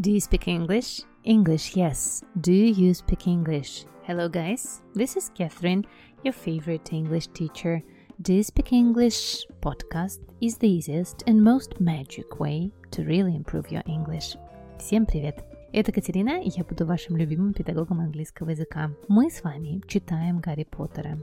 Do you speak English? English, yes. Do you speak English? Hello, guys. This is Catherine, your favorite English teacher. Do you speak English? Podcast is the easiest and most magic way to really improve your English. Всем привет! Это Катерина, и я буду вашим любимым педагогом английского языка. Мы с вами читаем Гарри Поттера.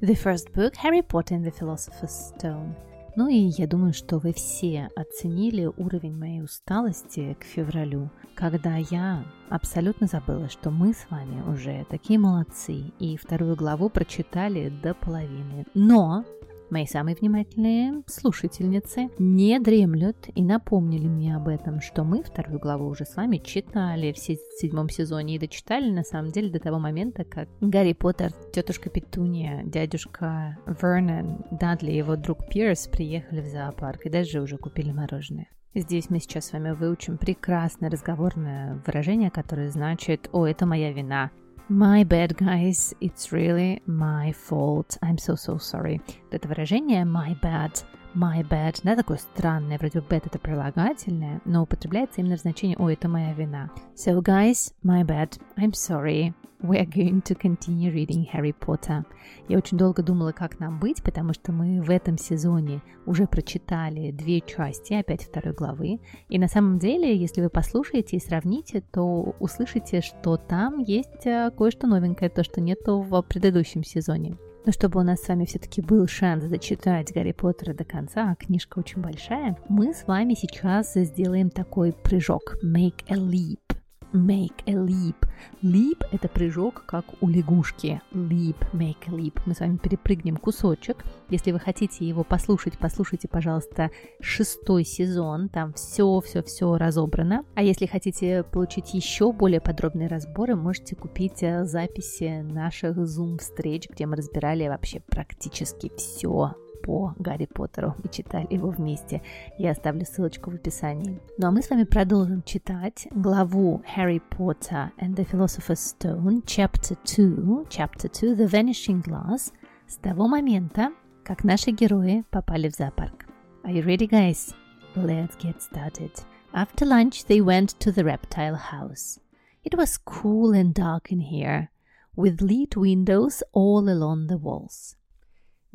The first book, Harry Potter and the Philosopher's Stone. Ну и я думаю, что вы все оценили уровень моей усталости к февралю, когда я абсолютно забыла, что мы с вами уже такие молодцы и вторую главу прочитали до половины. Но Мои самые внимательные слушательницы не дремлют и напомнили мне об этом, что мы вторую главу уже с вами читали в седьмом сезоне и дочитали на самом деле до того момента, как Гарри Поттер, тетушка Петуния, дядюшка Вернон, Дадли и его друг Пирс приехали в зоопарк и даже уже купили мороженое. Здесь мы сейчас с вами выучим прекрасное разговорное выражение, которое значит «О, это моя вина». My bad, guys. It's really my fault. I'm so, so sorry. Это выражение my bad, my bad, да, такое странное, вроде bad это прилагательное, но употребляется именно в значении «О, это моя вина». So, guys, my bad. I'm sorry we are going to continue reading Harry Potter. Я очень долго думала, как нам быть, потому что мы в этом сезоне уже прочитали две части, опять второй главы. И на самом деле, если вы послушаете и сравните, то услышите, что там есть э, кое-что новенькое, то, что нету в предыдущем сезоне. Но чтобы у нас с вами все-таки был шанс зачитать Гарри Поттера до конца, а книжка очень большая, мы с вами сейчас сделаем такой прыжок, make a leap make a leap. Leap – это прыжок, как у лягушки. Leap, make a leap. Мы с вами перепрыгнем кусочек. Если вы хотите его послушать, послушайте, пожалуйста, шестой сезон. Там все-все-все разобрано. А если хотите получить еще более подробные разборы, можете купить э, записи наших Zoom-встреч, где мы разбирали вообще практически все по Гарри Поттеру и читали его вместе. Я оставлю ссылочку в описании. Ну а мы с вами продолжим читать главу Harry Potter and the Philosopher's Stone, Chapter 2, Chapter 2, The Vanishing Glass, с того момента, как наши герои попали в зоопарк. Are you ready, guys? Let's get started. After lunch, they went to the reptile house. It was cool and dark in here, with lit windows all along the walls.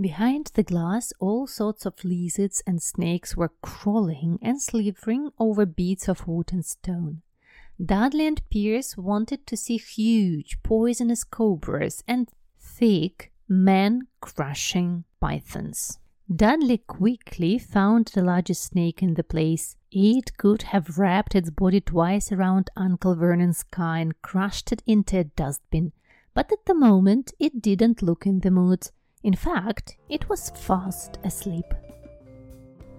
Behind the glass, all sorts of lizards and snakes were crawling and slithering over bits of wood and stone. Dudley and Pierce wanted to see huge, poisonous cobras and thick, man crushing pythons. Dudley quickly found the largest snake in the place. It could have wrapped its body twice around Uncle Vernon's car and crushed it into a dustbin, but at the moment it didn't look in the mood. In fact, it was fast asleep.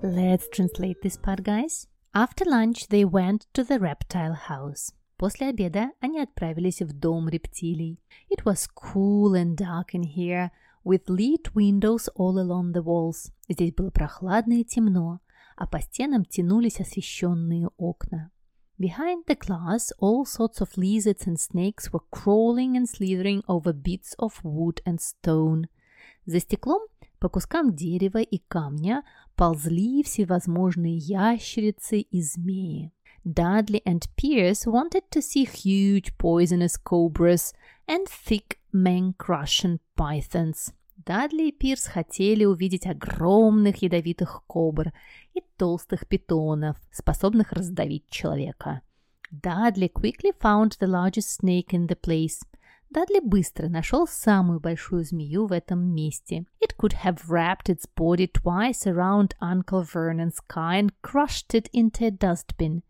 Let's translate this part, guys. After lunch, they went to the reptile house. После обеда они отправились в дом рептилий. It was cool and dark in here, with lit windows all along the walls. Здесь было прохладно и темно, а по стенам тянулись освещенные окна. Behind the glass, all sorts of lizards and snakes were crawling and slithering over bits of wood and stone. За стеклом по кускам дерева и камня ползли всевозможные ящерицы и змеи. Dudley and Pierce wanted to see huge poisonous cobras and thick man-crushing pythons. Дадли и Пирс хотели увидеть огромных ядовитых кобр и толстых питонов, способных раздавить человека. Дадли quickly found the largest snake in the place. Дадли быстро нашел самую большую змею в этом месте. It could have wrapped its body twice around Uncle Vernon's car and crushed it into a dustbin.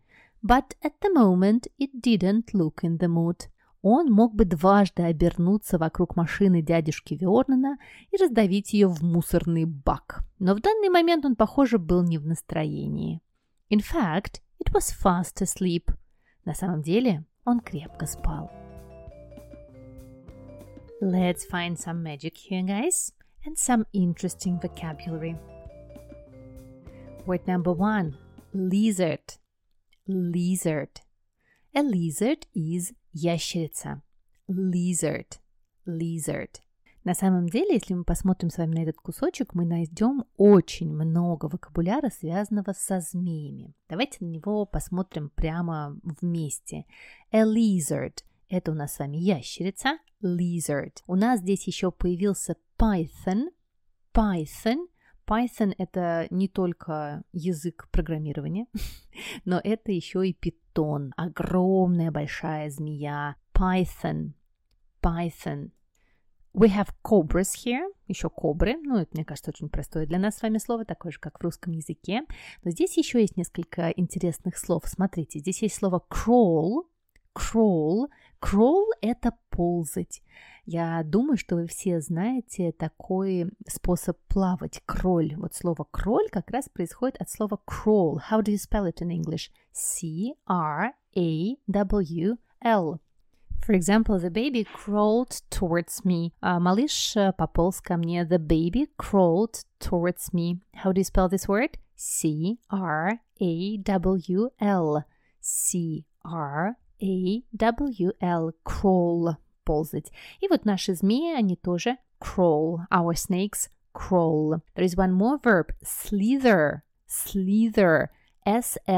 But at the moment it didn't look in the mood. Он мог бы дважды обернуться вокруг машины дядюшки Вернона и раздавить ее в мусорный бак. Но в данный момент он, похоже, был не в настроении. In fact, it was fast asleep. На самом деле, он крепко спал. Let's find some magic here, guys, and some interesting vocabulary. Word number one lizard. Lizard. A lizard is ящерица. Lizard. Lizard. На самом деле, если мы посмотрим с вами на этот кусочек, мы найдем очень много вокабуляра, связанного со змеями. Давайте на него посмотрим прямо вместе. A lizard – это у нас с вами ящерица, lizard. У нас здесь еще появился python, python. Python – это не только язык программирования, но это еще и питон, огромная большая змея. Python, python. We have cobras here, еще кобры, ну, это, мне кажется, очень простое для нас с вами слово, такое же, как в русском языке. Но здесь еще есть несколько интересных слов. Смотрите, здесь есть слово crawl, crawl. Crawl – это ползать. Я думаю, что вы все знаете такой способ плавать, кроль. Вот слово кроль как раз происходит от слова crawl. How do you spell it in English? C-R-A-W-L. For example, the baby crawled towards me. Uh, малыш пополз ко мне. The baby crawled towards me. How do you spell this word? C R A W L. C R A W L. Crawl. Ползать. И вот наши змеи, они тоже crawl. Our snakes crawl. There is one more verb. Slither. Slither. S-L-I-T-H-E-R.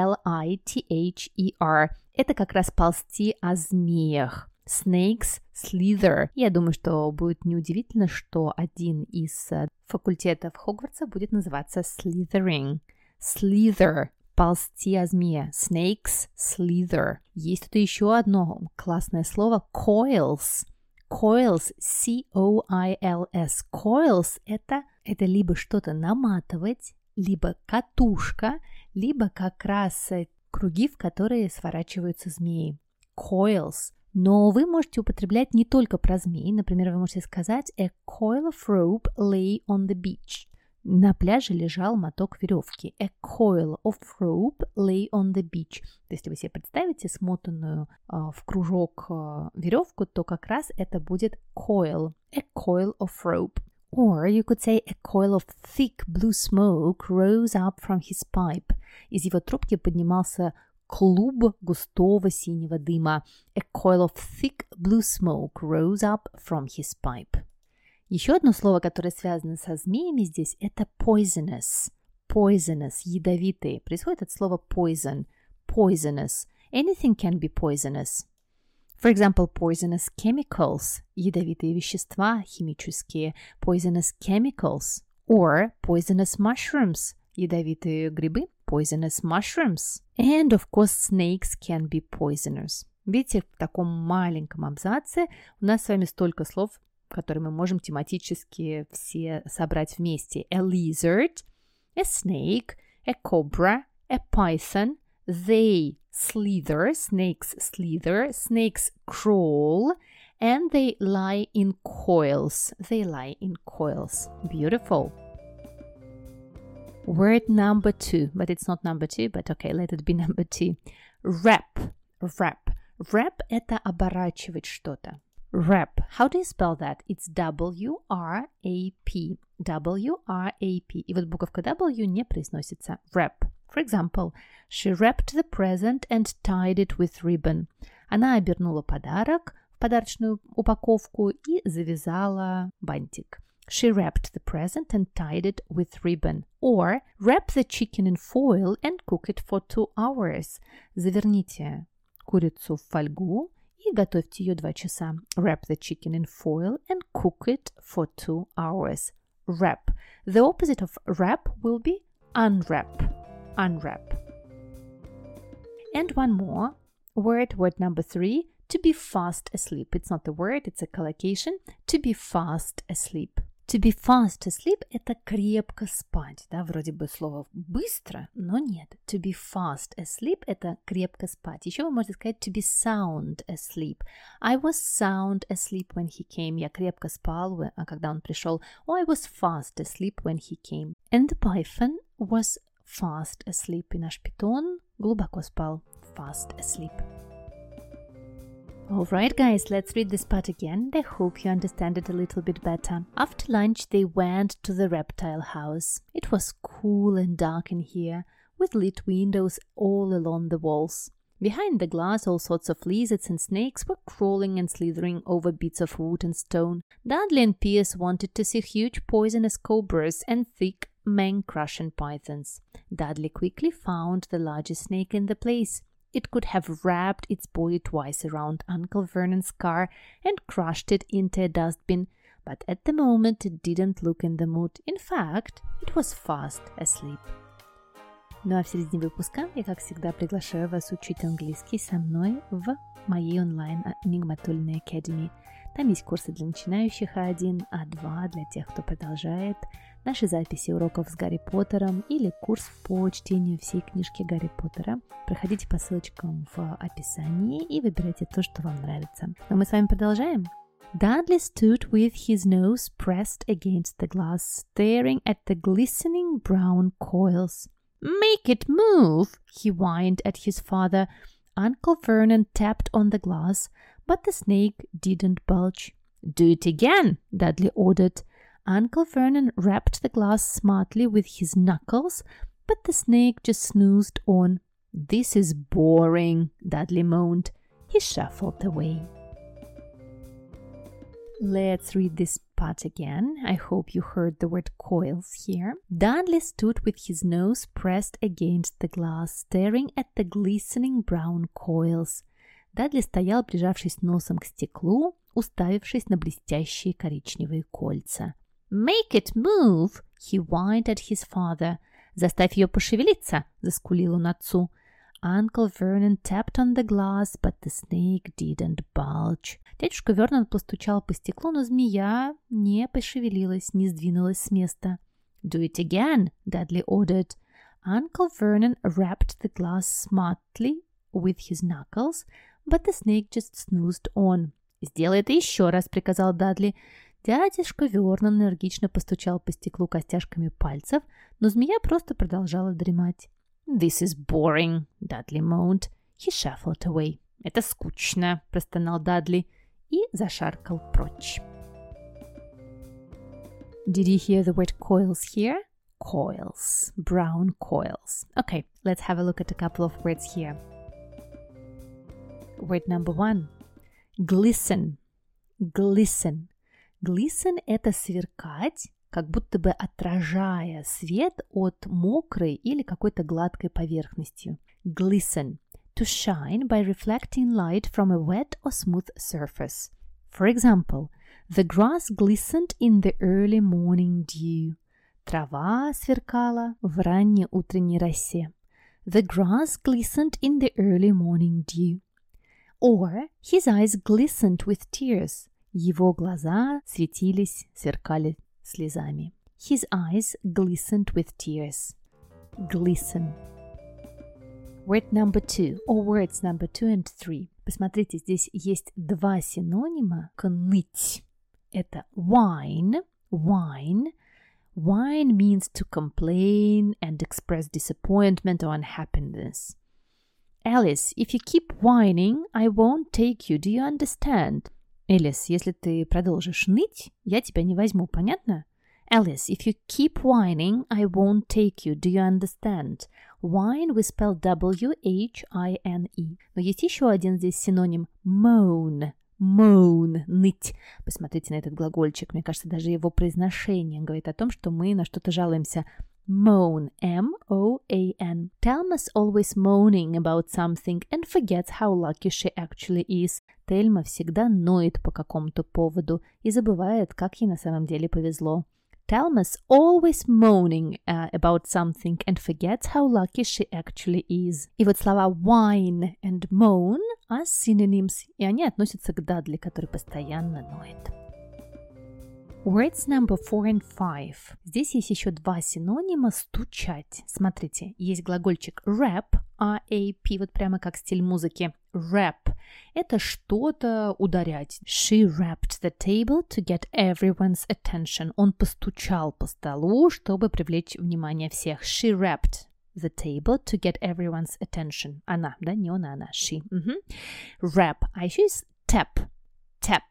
Это как раз ползти о змеях. Snakes Slither. Я думаю, что будет неудивительно, что один из факультетов Хогвартса будет называться Slithering. Slither ползти о змее. Snakes slither. Есть тут еще одно классное слово coils. Coils, C-O-I-L-S. Coils это, это либо что-то наматывать, либо катушка, либо как раз круги, в которые сворачиваются змеи. Coils. Но вы можете употреблять не только про змей. Например, вы можете сказать A coil of rope lay on the beach. На пляже лежал моток веревки. A coil of rope lay on the beach. Если вы себе представите смотанную э, в кружок э, веревку, то как раз это будет coil. A coil of rope. Or you could say a coil of thick blue smoke rose up from his pipe. Из его трубки поднимался клуб густого синего дыма. A coil of thick blue smoke rose up from his pipe. Еще одно слово, которое связано со змеями здесь, это poisonous. Poisonous, ядовитые. Происходит от слова poison. Poisonous. Anything can be poisonous. For example, poisonous chemicals, ядовитые вещества химические, poisonous chemicals, or poisonous mushrooms, ядовитые грибы, poisonous mushrooms. And of course, snakes can be poisonous. Видите, в таком маленьком абзаце у нас с вами столько слов, которые мы можем тематически все собрать вместе. A lizard, a snake, a cobra, a python, they slither, snakes slither, snakes crawl, and they lie in coils. They lie in coils. Beautiful. Word number two, but it's not number two, but okay, let it be number two. Wrap, wrap. Wrap – это оборачивать что-то. Wrap. How do you spell that? It's W-R-A-P. W-R-A-P. И вот буковка W не произносится. Wrap. For example, she wrapped the present and tied it with ribbon. Она обернула подарок в подарочную упаковку и завязала бантик. She wrapped the present and tied it with ribbon. Or wrap the chicken in foil and cook it for two hours. Заверните курицу в фольгу и готовьте ее два часа. Wrap the chicken in foil and cook it for two hours. Wrap. The opposite of wrap will be unwrap. unwrap. And one more word, word number three, to be fast asleep. It's not a word, it's a collocation. To be fast asleep. To be fast asleep – это крепко спать, да, вроде бы слово быстро, но нет. To be fast asleep – это крепко спать. Еще вы можете сказать to be sound asleep. I was sound asleep when he came. Я крепко спал, когда он пришел. Oh, I was fast asleep when he came. And the python was fast asleep. И наш питон глубоко спал. Fast asleep. Alright, guys, let's read this part again. I hope you understand it a little bit better. After lunch, they went to the reptile house. It was cool and dark in here, with lit windows all along the walls. Behind the glass, all sorts of lizards and snakes were crawling and slithering over bits of wood and stone. Dudley and Pierce wanted to see huge poisonous cobras and thick man-crushing pythons. Dudley quickly found the largest snake in the place It could have wrapped its body twice around Uncle Vernon's car and crushed it into a dustbin, but at the moment it didn't look in the mood. In fact, it was fast asleep. Ну а в середине выпуска я, как всегда, приглашаю вас учить английский со мной в моей онлайн Enigmatulной Academy. Там есть курсы для начинающих А1, А2 для тех, кто продолжает, наши записи уроков с Гарри Поттером или курс по чтению всей книжки Гарри Поттера. Проходите по ссылочкам в описании и выбирайте то, что вам нравится. Но мы с вами продолжаем. Dudley stood with his nose pressed against the glass, staring at the glistening brown coils. Make it move, he whined at his father. Uncle Vernon tapped on the glass, but the snake didn't budge. Do it again, Dudley ordered. Uncle Vernon rapped the glass smartly with his knuckles, but the snake just snoozed on. This is boring, Dudley moaned. He shuffled away. Let's read this part again. I hope you heard the word coils here. Dudley stood with his nose pressed against the glass, staring at the glistening brown coils. Дадли стоял, прижавшись носом к стеклу, уставившись на блестящие коричневые кольца. «Make it move!» he whined at his father. «Заставь ее пошевелиться!» — заскулил он отцу. Uncle Vernon tapped on the glass, but the snake didn't bulge. Дядюшка Вернон постучал по стеклу, но змея не пошевелилась, не сдвинулась с места. Do it again, Dudley ordered. Uncle Vernon rapped the glass smartly with his knuckles, but the snake just snoozed on. «Сделай это еще раз», — приказал Дадли. Дядюшка Вернон энергично постучал по стеклу костяшками пальцев, но змея просто продолжала дремать. «This is boring», — Дадли moaned. He shuffled away. «Это скучно», — простонал Дадли и зашаркал прочь. Did you hear the word coils here? Coils, brown coils. Okay, let's have a look at a couple of words here. Word number one. Glisten. Glisten. Glisten – это сверкать, как будто бы отражая свет от мокрой или какой-то гладкой поверхности. Glisten – to shine by reflecting light from a wet or smooth surface. For example, the grass glistened in the early morning dew. Трава сверкала в ранней утренней росе. The grass glistened in the early morning dew. Or his eyes glistened with tears. Его глаза светились, сверкали слезами. His eyes glistened with tears. Glisten. Word number two, or words number two and three. Посмотрите, здесь есть два синонима к ныть. Это whine, whine. Whine means to complain and express disappointment or unhappiness. Alice, if you keep whining, I won't take you. Do you understand? Элис, если ты продолжишь ныть, я тебя не возьму, понятно? Alice, if you keep whining, I won't take you. Do you understand? Whine we spell W-H-I-N-E. Но есть еще один здесь синоним moan. Moan, ныть. Посмотрите на этот глагольчик. Мне кажется, даже его произношение говорит о том, что мы на что-то жалуемся. Moan, M-O-A-N. Thelma's always moaning about something and forgets how lucky she actually is. Тельма всегда ноет по какому-то поводу и забывает, как ей на самом деле повезло. Thelma's always moaning uh, about something and forgets how lucky she actually is. И вот слова whine and moan are synonyms, и они относятся к Дадли, который постоянно ноет. Words number four and five. Здесь есть еще два синонима стучать. Смотрите, есть глагольчик rap, R-A-P, вот прямо как стиль музыки. Rap – это что-то ударять. She rapped the table to get everyone's attention. Он постучал по столу, чтобы привлечь внимание всех. She rapped the table to get everyone's attention. Она, да, не он, а она, she. Угу. Rap. А еще есть tap. Tap.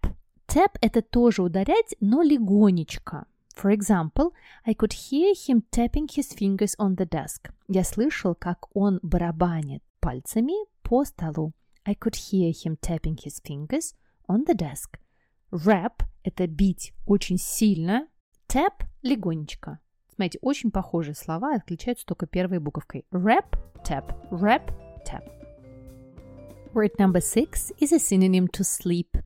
Tap – это тоже ударять, но легонечко. For example, I could hear him tapping his fingers on the desk. Я слышал, как он барабанит пальцами по столу. I could hear him tapping his fingers on the desk. Rap – это бить очень сильно. Tap – легонечко. Смотрите, очень похожие слова, отличаются только первой буковкой. Rap, tap, rap, tap. Word number six is a synonym to sleep.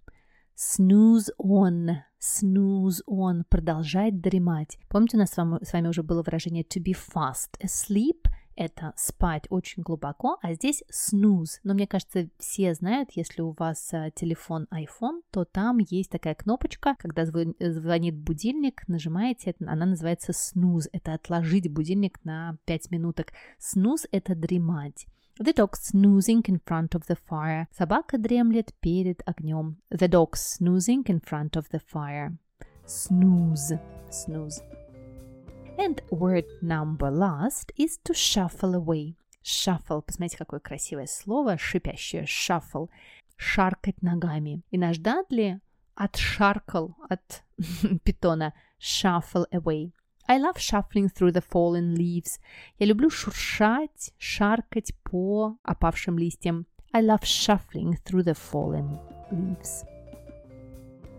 Snooze on. Snooze on. Продолжать дремать. Помните, у нас с вами, с вами уже было выражение to be fast asleep – это спать очень глубоко, а здесь snooze. Но мне кажется, все знают, если у вас э, телефон iPhone, то там есть такая кнопочка, когда звонит будильник, нажимаете, она называется snooze. Это отложить будильник на 5 минуток. Snooze – это дремать. The dog snoozing in front of the fire. Собака дремлет перед огнем. The dog snoozing in front of the fire. Snooze. Snooze. And word number last is to shuffle away. Shuffle, посмотрите, какое красивое слово, шипящее, shuffle, шаркать ногами. И наш Дадли отшаркал от питона shuffle away. I love shuffling through the fallen leaves. Я люблю шуршать, шаркать по опавшим листьям. I love shuffling through the fallen leaves.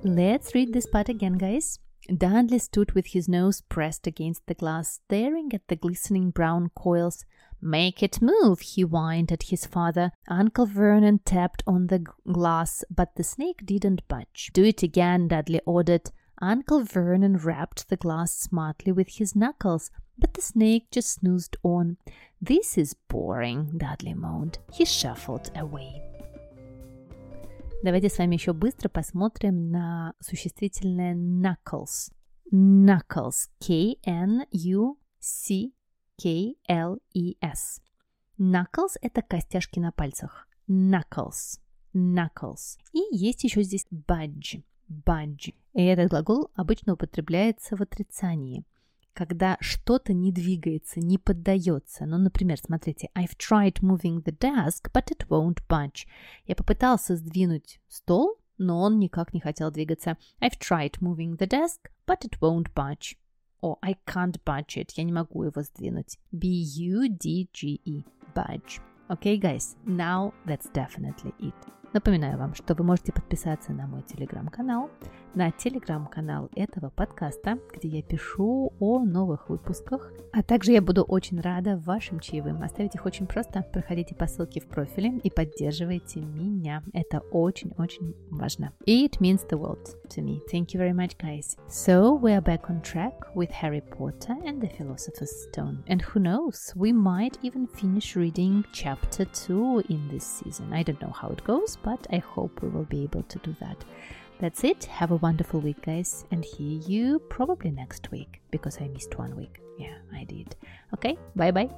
Let's read this part again, guys. Dudley stood with his nose pressed against the glass, staring at the glistening brown coils. Make it move, he whined at his father. Uncle Vernon tapped on the glass, but the snake didn't budge. Do it again, Dudley ordered. Uncle Vernon rapped the glass smartly with his knuckles, but the snake just snoozed on. This is boring, Dudley moaned. He shuffled away. Давайте с вами еще быстро посмотрим на существительное knuckles. Knuckles. K-N-U-C-K-L-E-S. Knuckles – это костяшки на пальцах. Knuckles. Knuckles. И есть еще здесь budge. Budge. И этот глагол обычно употребляется в отрицании когда что-то не двигается, не поддается. Ну, например, смотрите, I've tried moving the desk, but it won't budge. Я попытался сдвинуть стол, но он никак не хотел двигаться. I've tried moving the desk, but it won't budge. О, I can't budge it. Я не могу его сдвинуть. B-U-D-G-E. Budge. Okay, guys, now that's definitely it. Напоминаю вам, что вы можете подписаться на мой телеграм-канал, на телеграм-канал этого подкаста, где я пишу о новых выпусках. А также я буду очень рада вашим чаевым. Оставить их очень просто. Проходите по ссылке в профиле и поддерживайте меня. Это очень-очень важно. It means the world to me. Thank you very much, guys. So we are back on track with Harry Potter and the Philosopher's Stone. And who knows, we might even finish reading chapter 2 in this season. I don't know how it goes, but I hope we will be able to do that. That's it. Have a wonderful week, guys, and hear you probably next week because I missed one week. Yeah, I did. Okay, bye bye.